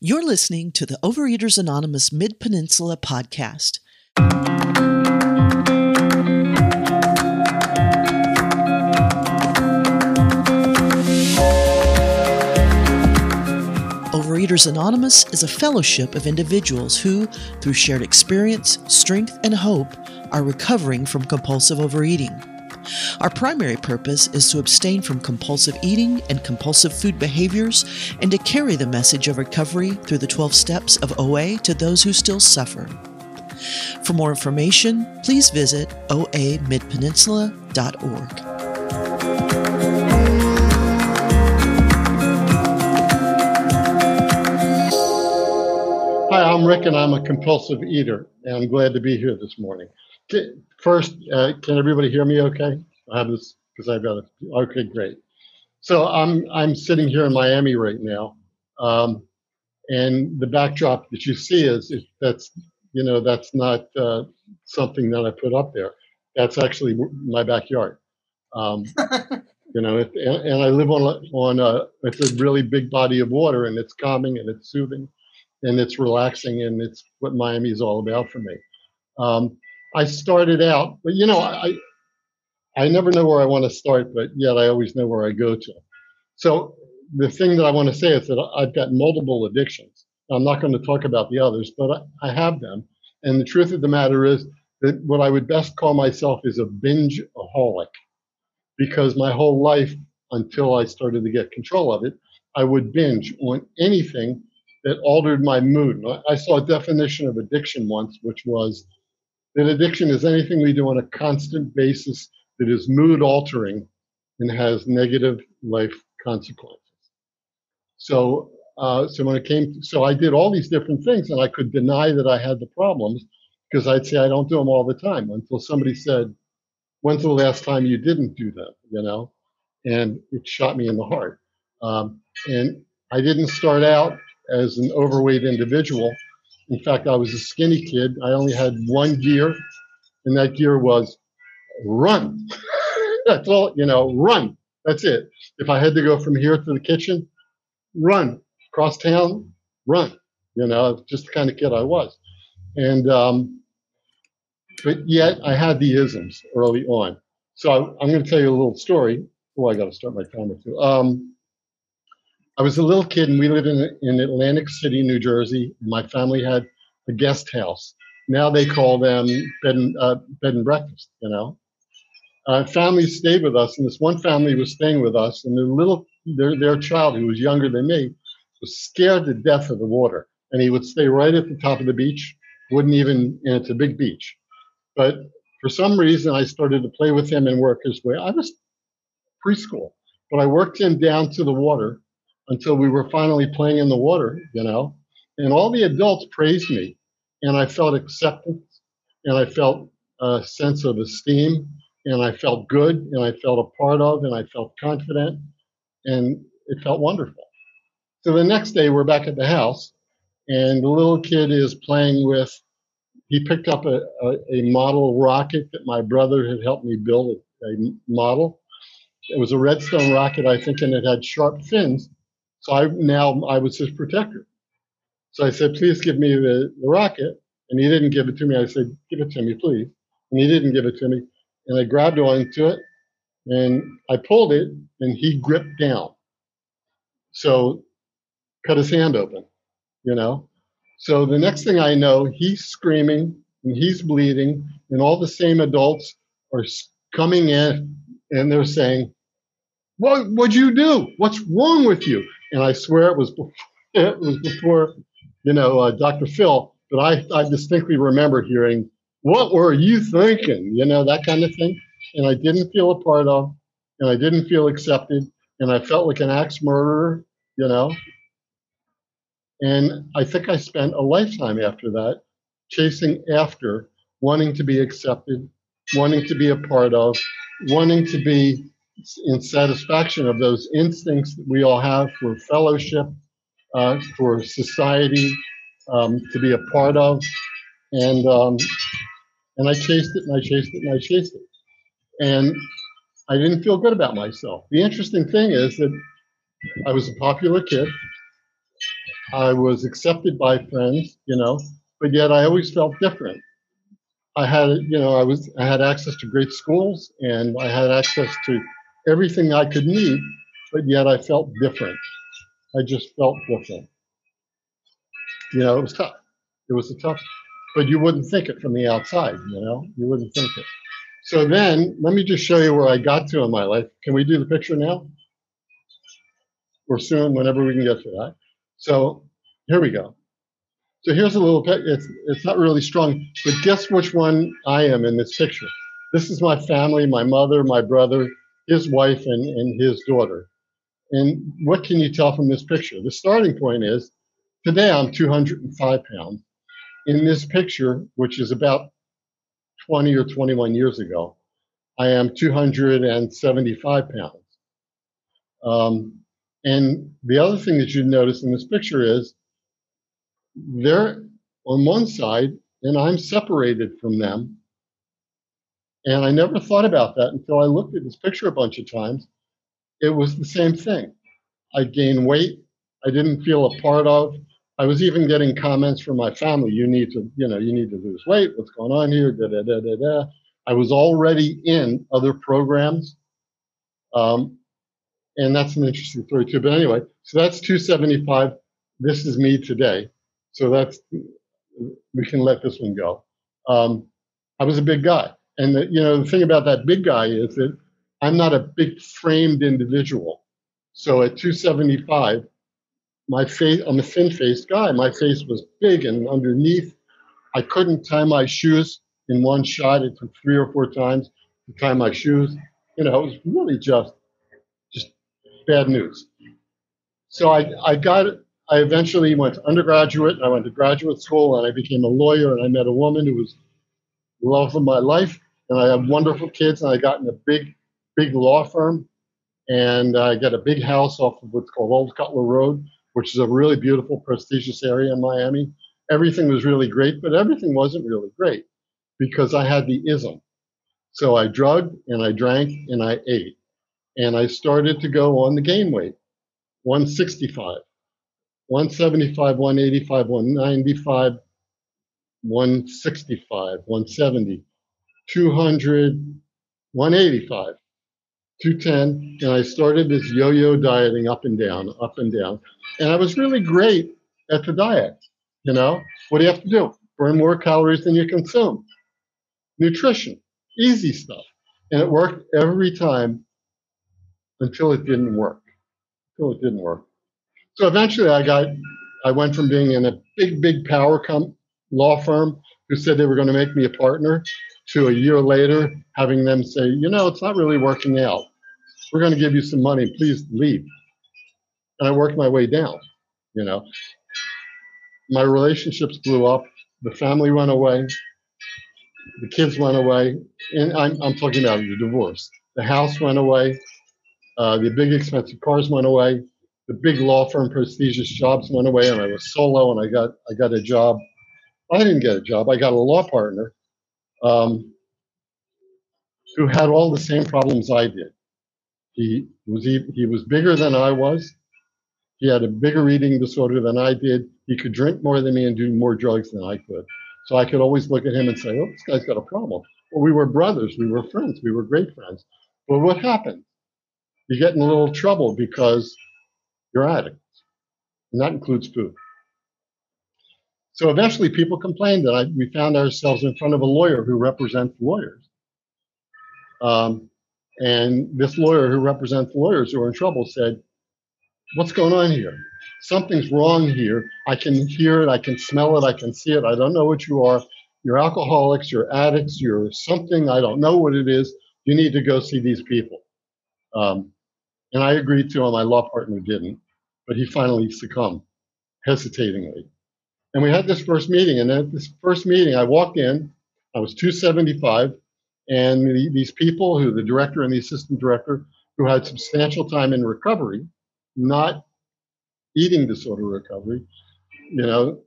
You're listening to the Overeaters Anonymous Mid Peninsula podcast. Overeaters Anonymous is a fellowship of individuals who, through shared experience, strength, and hope, are recovering from compulsive overeating. Our primary purpose is to abstain from compulsive eating and compulsive food behaviors and to carry the message of recovery through the 12 steps of OA to those who still suffer. For more information, please visit oamidpeninsula.org. Hi, I'm Rick, and I'm a compulsive eater, and I'm glad to be here this morning. First, uh, can everybody hear me? Okay, I have this because I've got it. Okay, great. So I'm I'm sitting here in Miami right now, um, and the backdrop that you see is, is that's you know that's not uh, something that I put up there. That's actually my backyard. Um, you know, it, and, and I live on on a it's a really big body of water, and it's calming and it's soothing and it's relaxing and it's what Miami is all about for me. Um, I started out, but you know, I I never know where I want to start, but yet I always know where I go to. So the thing that I want to say is that I've got multiple addictions. I'm not going to talk about the others, but I, I have them. And the truth of the matter is that what I would best call myself is a binge-aholic, because my whole life until I started to get control of it, I would binge on anything that altered my mood. I saw a definition of addiction once, which was that addiction is anything we do on a constant basis that is mood altering and has negative life consequences. So, uh, so when it came, to, so I did all these different things, and I could deny that I had the problems because I'd say I don't do them all the time until somebody said, "When's the last time you didn't do them?" You know, and it shot me in the heart. Um, and I didn't start out as an overweight individual. In fact, I was a skinny kid. I only had one gear, and that gear was run. That's all, you know, run. That's it. If I had to go from here to the kitchen, run. Cross town, run. You know, just the kind of kid I was. And, um, but yet I had the isms early on. So I, am going to tell you a little story. Oh, I got to start my timer too. Um, I was a little kid and we lived in, in Atlantic City, New Jersey. My family had a guest house. Now they call them bed and, uh, bed and breakfast, you know. Uh, families stayed with us, and this one family was staying with us, and their little, their, their child, who was younger than me, was scared to death of the water. And he would stay right at the top of the beach, wouldn't even, and it's a big beach. But for some reason, I started to play with him and work his way. I was preschool, but I worked him down to the water until we were finally playing in the water, you know. And all the adults praised me, and I felt acceptance, and I felt a sense of esteem, and I felt good, and I felt a part of, and I felt confident, and it felt wonderful. So the next day, we're back at the house, and the little kid is playing with. He picked up a, a, a model rocket that my brother had helped me build a, a model. It was a redstone rocket, I think, and it had sharp fins so I now I was his protector. So I said, please give me the, the rocket. And he didn't give it to me. I said, give it to me, please. And he didn't give it to me. And I grabbed onto it and I pulled it and he gripped down. So cut his hand open, you know. So the next thing I know, he's screaming and he's bleeding, and all the same adults are coming in and they're saying, What would you do? What's wrong with you? And I swear it was before, it was before you know uh, Dr. Phil, but I I distinctly remember hearing, "What were you thinking?" You know that kind of thing, and I didn't feel a part of, and I didn't feel accepted, and I felt like an axe murderer, you know. And I think I spent a lifetime after that chasing after wanting to be accepted, wanting to be a part of, wanting to be in satisfaction of those instincts that we all have for fellowship, uh, for society, um, to be a part of, and um, and I chased it and I chased it and I chased it, and I didn't feel good about myself. The interesting thing is that I was a popular kid. I was accepted by friends, you know, but yet I always felt different. I had, you know, I was, I had access to great schools and I had access to everything I could need, but yet I felt different. I just felt different. You know, it was tough. It was a tough, but you wouldn't think it from the outside, you know, you wouldn't think it. So then let me just show you where I got to in my life. Can we do the picture now? Or soon, whenever we can get to that. So here we go. So here's a little bit, it's, it's not really strong, but guess which one I am in this picture. This is my family, my mother, my brother, his wife, and, and his daughter. And what can you tell from this picture? The starting point is today I'm 205 pounds. In this picture, which is about 20 or 21 years ago, I am 275 pounds. Um, and the other thing that you notice in this picture is they're on one side and I'm separated from them. And I never thought about that until I looked at this picture a bunch of times. It was the same thing. I gained weight. I didn't feel a part of. I was even getting comments from my family. You need to, you know, you need to lose weight. What's going on here? Da da da da da. I was already in other programs, um, and that's an interesting story too. But anyway, so that's 275. This is me today. So that's we can let this one go. Um, I was a big guy, and the, you know the thing about that big guy is that I'm not a big framed individual. So at 275, my face, I'm a thin faced guy. My face was big and underneath. I couldn't tie my shoes in one shot. It took three or four times to tie my shoes. You know, it was really just, just bad news. So I, I got, I eventually went to undergraduate. I went to graduate school and I became a lawyer and I met a woman who was love of my life. And I have wonderful kids and I got in a big, big law firm and I got a big house off of what's called Old Cutler Road which is a really beautiful, prestigious area in Miami. Everything was really great, but everything wasn't really great because I had the ism. So I drugged and I drank and I ate. And I started to go on the gain weight 165, 175, 185, 195, 165, 170, 200, 185. 210, and I started this yo-yo dieting up and down, up and down. And I was really great at the diet. You know, what do you have to do? Burn more calories than you consume. Nutrition, easy stuff. And it worked every time until it didn't work. Until it didn't work. So eventually I got, I went from being in a big, big power com- law firm who said they were going to make me a partner to a year later having them say, you know, it's not really working out. We're going to give you some money. Please leave. And I worked my way down, you know. My relationships blew up. The family went away. The kids went away. And I'm, I'm talking about the divorce. The house went away. Uh, the big expensive cars went away. The big law firm prestigious jobs went away. And I was solo and I got, I got a job. I didn't get a job. I got a law partner um, who had all the same problems I did. He was he, he was bigger than I was. He had a bigger eating disorder than I did. He could drink more than me and do more drugs than I could. So I could always look at him and say, "Oh, this guy's got a problem." Well, we were brothers. We were friends. We were great friends. But what happened? You get in a little trouble because you're addicts, and that includes food. So eventually, people complained that I, we found ourselves in front of a lawyer who represents lawyers. Um, and this lawyer who represents lawyers who are in trouble said, What's going on here? Something's wrong here. I can hear it, I can smell it, I can see it. I don't know what you are. You're alcoholics, you're addicts, you're something. I don't know what it is. You need to go see these people. Um, and I agreed to, and my law partner didn't, but he finally succumbed, hesitatingly. And we had this first meeting, and at this first meeting, I walked in. I was 275 and the, these people, who the director and the assistant director, who had substantial time in recovery, not eating disorder recovery, you know,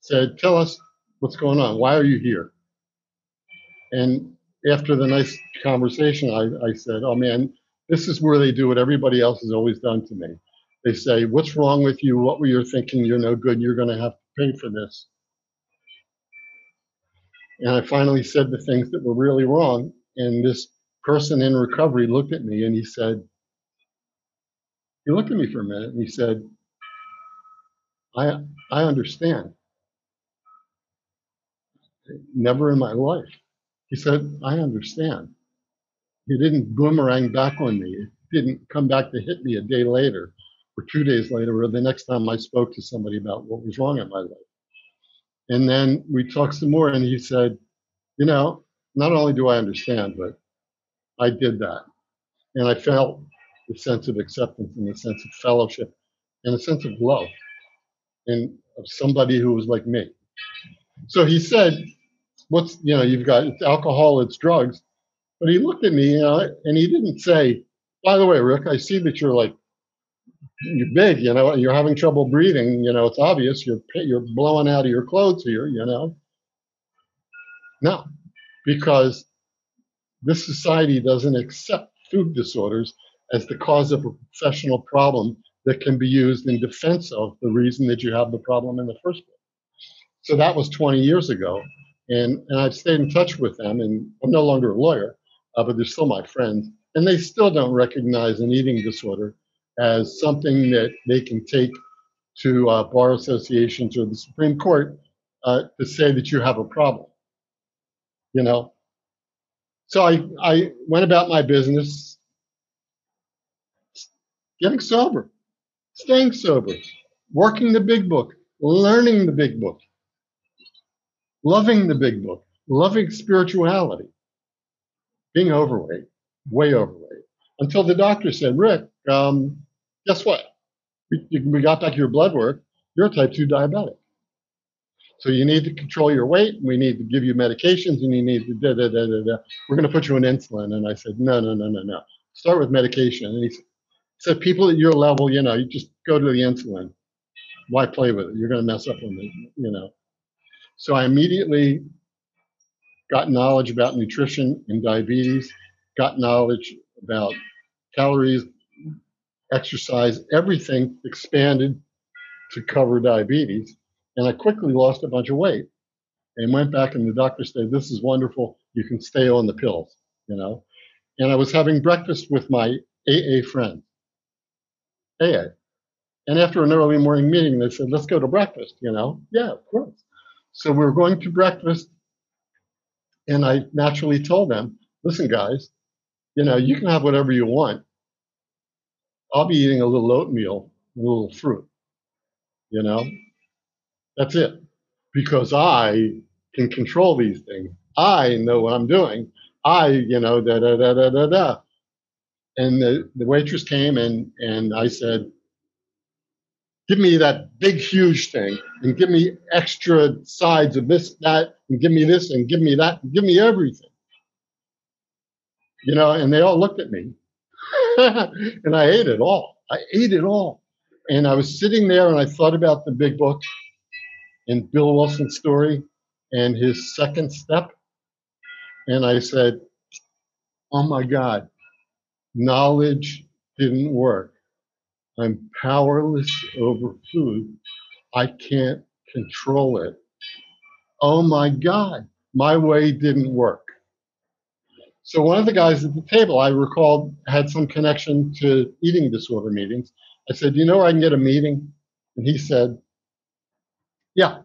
said, "Tell us what's going on. Why are you here?" And after the nice conversation, I, I said, "Oh man, this is where they do what everybody else has always done to me. They say, What's wrong with you? What were you thinking? You're no good. You're going to have to pay for this. And I finally said the things that were really wrong. And this person in recovery looked at me and he said, He looked at me for a minute and he said, I, I understand. Never in my life. He said, I understand. He didn't boomerang back on me. It didn't come back to hit me a day later or two days later or the next time I spoke to somebody about what was wrong in my life. And then we talked some more, and he said, You know, not only do I understand, but I did that. And I felt the sense of acceptance and the sense of fellowship and a sense of love and of somebody who was like me. So he said, What's, you know, you've got it's alcohol, it's drugs. But he looked at me, you know, and he didn't say, By the way, Rick, I see that you're like you're big, you know, you're having trouble breathing, you know, it's obvious you're you're blowing out of your clothes here, you know. No, because this society doesn't accept food disorders as the cause of a professional problem that can be used in defense of the reason that you have the problem in the first place. So that was 20 years ago, and and I've stayed in touch with them, and I'm no longer a lawyer, uh, but they're still my friends, and they still don't recognize an eating disorder as something that they can take to uh, bar associations or the Supreme Court uh, to say that you have a problem. You know, so I I went about my business, getting sober, staying sober, working the big book, learning the big book, loving the big book, loving spirituality, being overweight, way overweight, until the doctor said, Rick, um, guess what? We, we got back your blood work. You're a type 2 diabetic. So you need to control your weight. We need to give you medications and you need to da da da da da. We're going to put you on insulin. And I said, no, no, no, no, no. Start with medication. And he said, people at your level, you know, you just go to the insulin. Why play with it? You're going to mess up on it, you know. So I immediately got knowledge about nutrition and diabetes, got knowledge about calories, exercise, everything expanded to cover diabetes. And I quickly lost a bunch of weight and went back and the doctor said, this is wonderful. You can stay on the pills, you know? And I was having breakfast with my AA friend, AA. And after an early morning meeting, they said, let's go to breakfast, you know? Yeah, of course. So we were going to breakfast and I naturally told them, listen, guys, you know, you can have whatever you want. I'll be eating a little oatmeal, a little fruit. You know, that's it. Because I can control these things. I know what I'm doing. I, you know, da da da da da da. And the, the waitress came and and I said, give me that big huge thing and give me extra sides of this, that, and give me this and give me that, and give me everything. You know, and they all looked at me and I ate it all. I ate it all. And I was sitting there and I thought about the big book and Bill Wilson's story and his second step. And I said, Oh my God, knowledge didn't work. I'm powerless over food. I can't control it. Oh my God, my way didn't work. So one of the guys at the table, I recalled, had some connection to eating disorder meetings. I said, you know where I can get a meeting? And he said, yeah.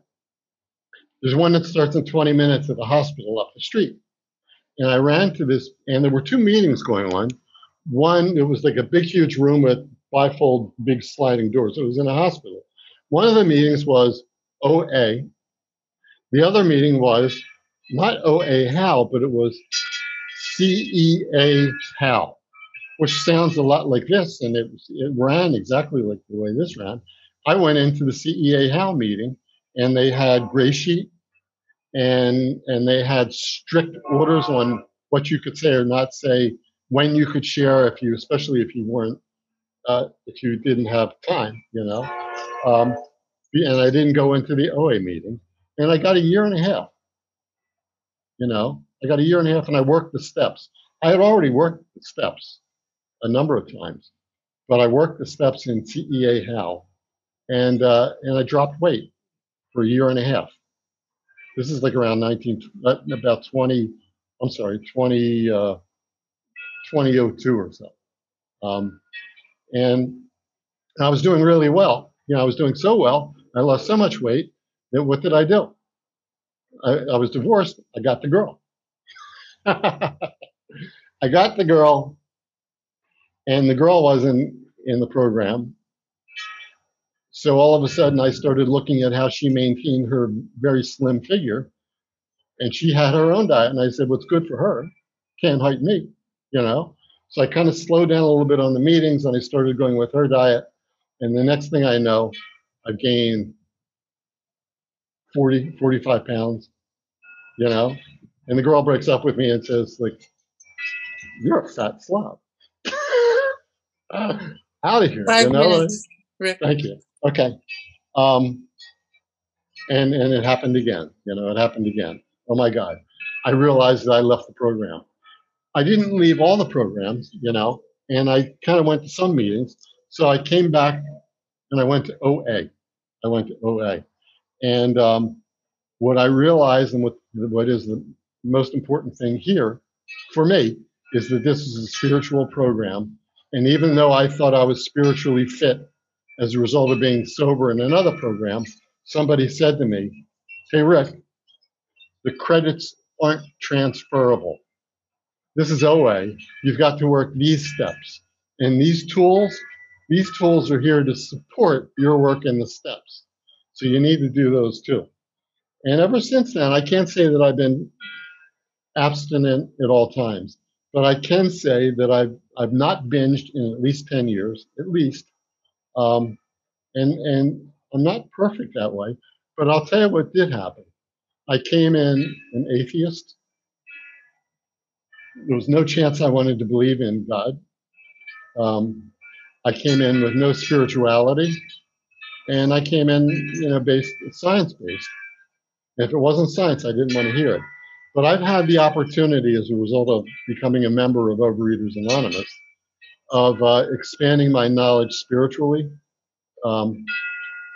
There's one that starts in 20 minutes at the hospital up the street. And I ran to this, and there were two meetings going on. One, it was like a big, huge room with bifold, big sliding doors. It was in a hospital. One of the meetings was OA. The other meeting was not OA how, but it was CEA HOW, which sounds a lot like this, and it, it ran exactly like the way this ran. I went into the CEA HOW meeting, and they had gray sheet, and and they had strict orders on what you could say or not say, when you could share, if you, especially if you weren't, uh, if you didn't have time, you know. Um, and I didn't go into the OA meeting, and I got a year and a half. You know, I got a year and a half and I worked the steps. I had already worked the steps a number of times, but I worked the steps in CEA HOW, and uh, and I dropped weight for a year and a half. This is like around 19, uh, about 20, I'm sorry, 20, uh, 2002 or so. Um, and I was doing really well. You know, I was doing so well. I lost so much weight that what did I do? I, I was divorced. I got the girl. I got the girl, and the girl wasn't in the program. So all of a sudden, I started looking at how she maintained her very slim figure, and she had her own diet. And I said, "What's good for her can't hurt me," you know. So I kind of slowed down a little bit on the meetings, and I started going with her diet. And the next thing I know, I've gained 40, 45 pounds, you know. And the girl breaks up with me and says, like, you're a fat slob. Out of here. Five you know? minutes. Thank you. Okay. Um, and and it happened again. You know, it happened again. Oh my God. I realized that I left the program. I didn't leave all the programs, you know, and I kind of went to some meetings. So I came back and I went to OA. I went to OA. And um, what I realized and what, what is the most important thing here for me is that this is a spiritual program. And even though I thought I was spiritually fit as a result of being sober in another program, somebody said to me, Hey, Rick, the credits aren't transferable. This is OA. You've got to work these steps. And these tools, these tools are here to support your work in the steps. So you need to do those too. And ever since then, I can't say that I've been abstinent at all times, but I can say that I've I've not binged in at least 10 years, at least. Um, and and I'm not perfect that way, but I'll tell you what did happen. I came in an atheist. There was no chance I wanted to believe in God. Um, I came in with no spirituality, and I came in, you know, based science based. If it wasn't science, I didn't want to hear it. But I've had the opportunity, as a result of becoming a member of Overeaters Anonymous, of uh, expanding my knowledge spiritually. Um,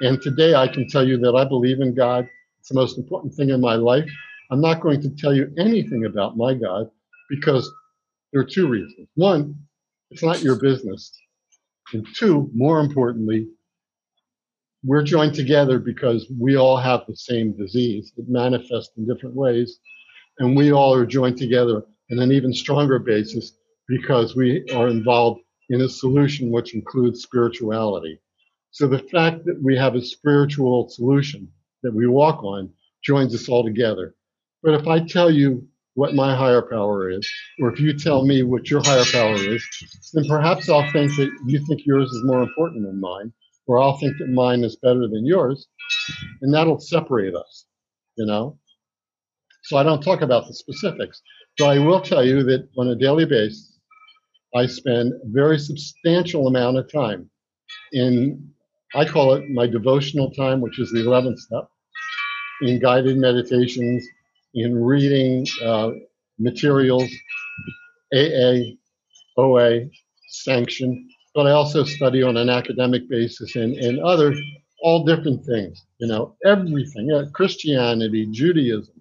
and today I can tell you that I believe in God. It's the most important thing in my life. I'm not going to tell you anything about my God because there are two reasons. One, it's not your business. And two, more importantly, we're joined together because we all have the same disease. It manifests in different ways. And we all are joined together in an even stronger basis because we are involved in a solution which includes spirituality. So the fact that we have a spiritual solution that we walk on joins us all together. But if I tell you what my higher power is, or if you tell me what your higher power is, then perhaps I'll think that you think yours is more important than mine, or I'll think that mine is better than yours, and that'll separate us, you know? So I don't talk about the specifics, but I will tell you that on a daily basis, I spend a very substantial amount of time in, I call it my devotional time, which is the 11th step, in guided meditations, in reading uh, materials, AA, OA, sanction, but I also study on an academic basis and, and other, all different things, you know, everything, uh, Christianity, Judaism,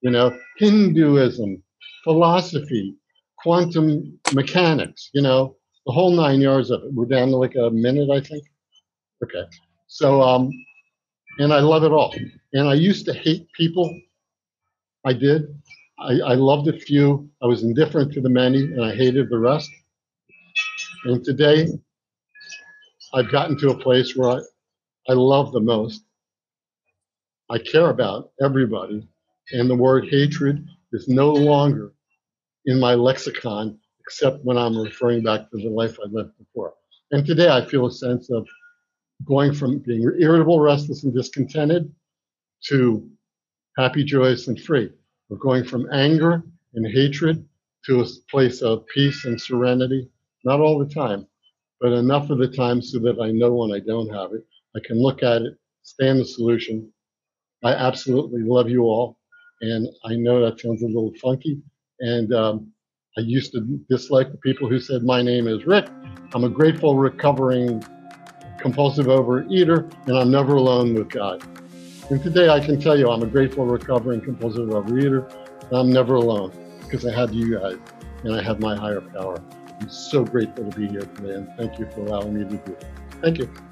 you know, Hinduism, philosophy, quantum mechanics, you know, the whole nine yards of it. We're down to like a minute, I think. Okay. So, um, and I love it all. And I used to hate people. I did. I, I loved a few. I was indifferent to the many, and I hated the rest. And today, I've gotten to a place where I, I love the most. I care about everybody. And the word hatred is no longer in my lexicon, except when I'm referring back to the life I lived before. And today I feel a sense of going from being irritable, restless, and discontented to happy, joyous, and free. We're going from anger and hatred to a place of peace and serenity, not all the time, but enough of the time so that I know when I don't have it. I can look at it, stand the solution. I absolutely love you all. And I know that sounds a little funky, and um, I used to dislike the people who said, My name is Rick. I'm a grateful, recovering, compulsive overeater, and I'm never alone with God. And today I can tell you I'm a grateful, recovering, compulsive overeater, and I'm never alone because I have you guys and I have my higher power. I'm so grateful to be here today, and thank you for allowing me to do it. Thank you.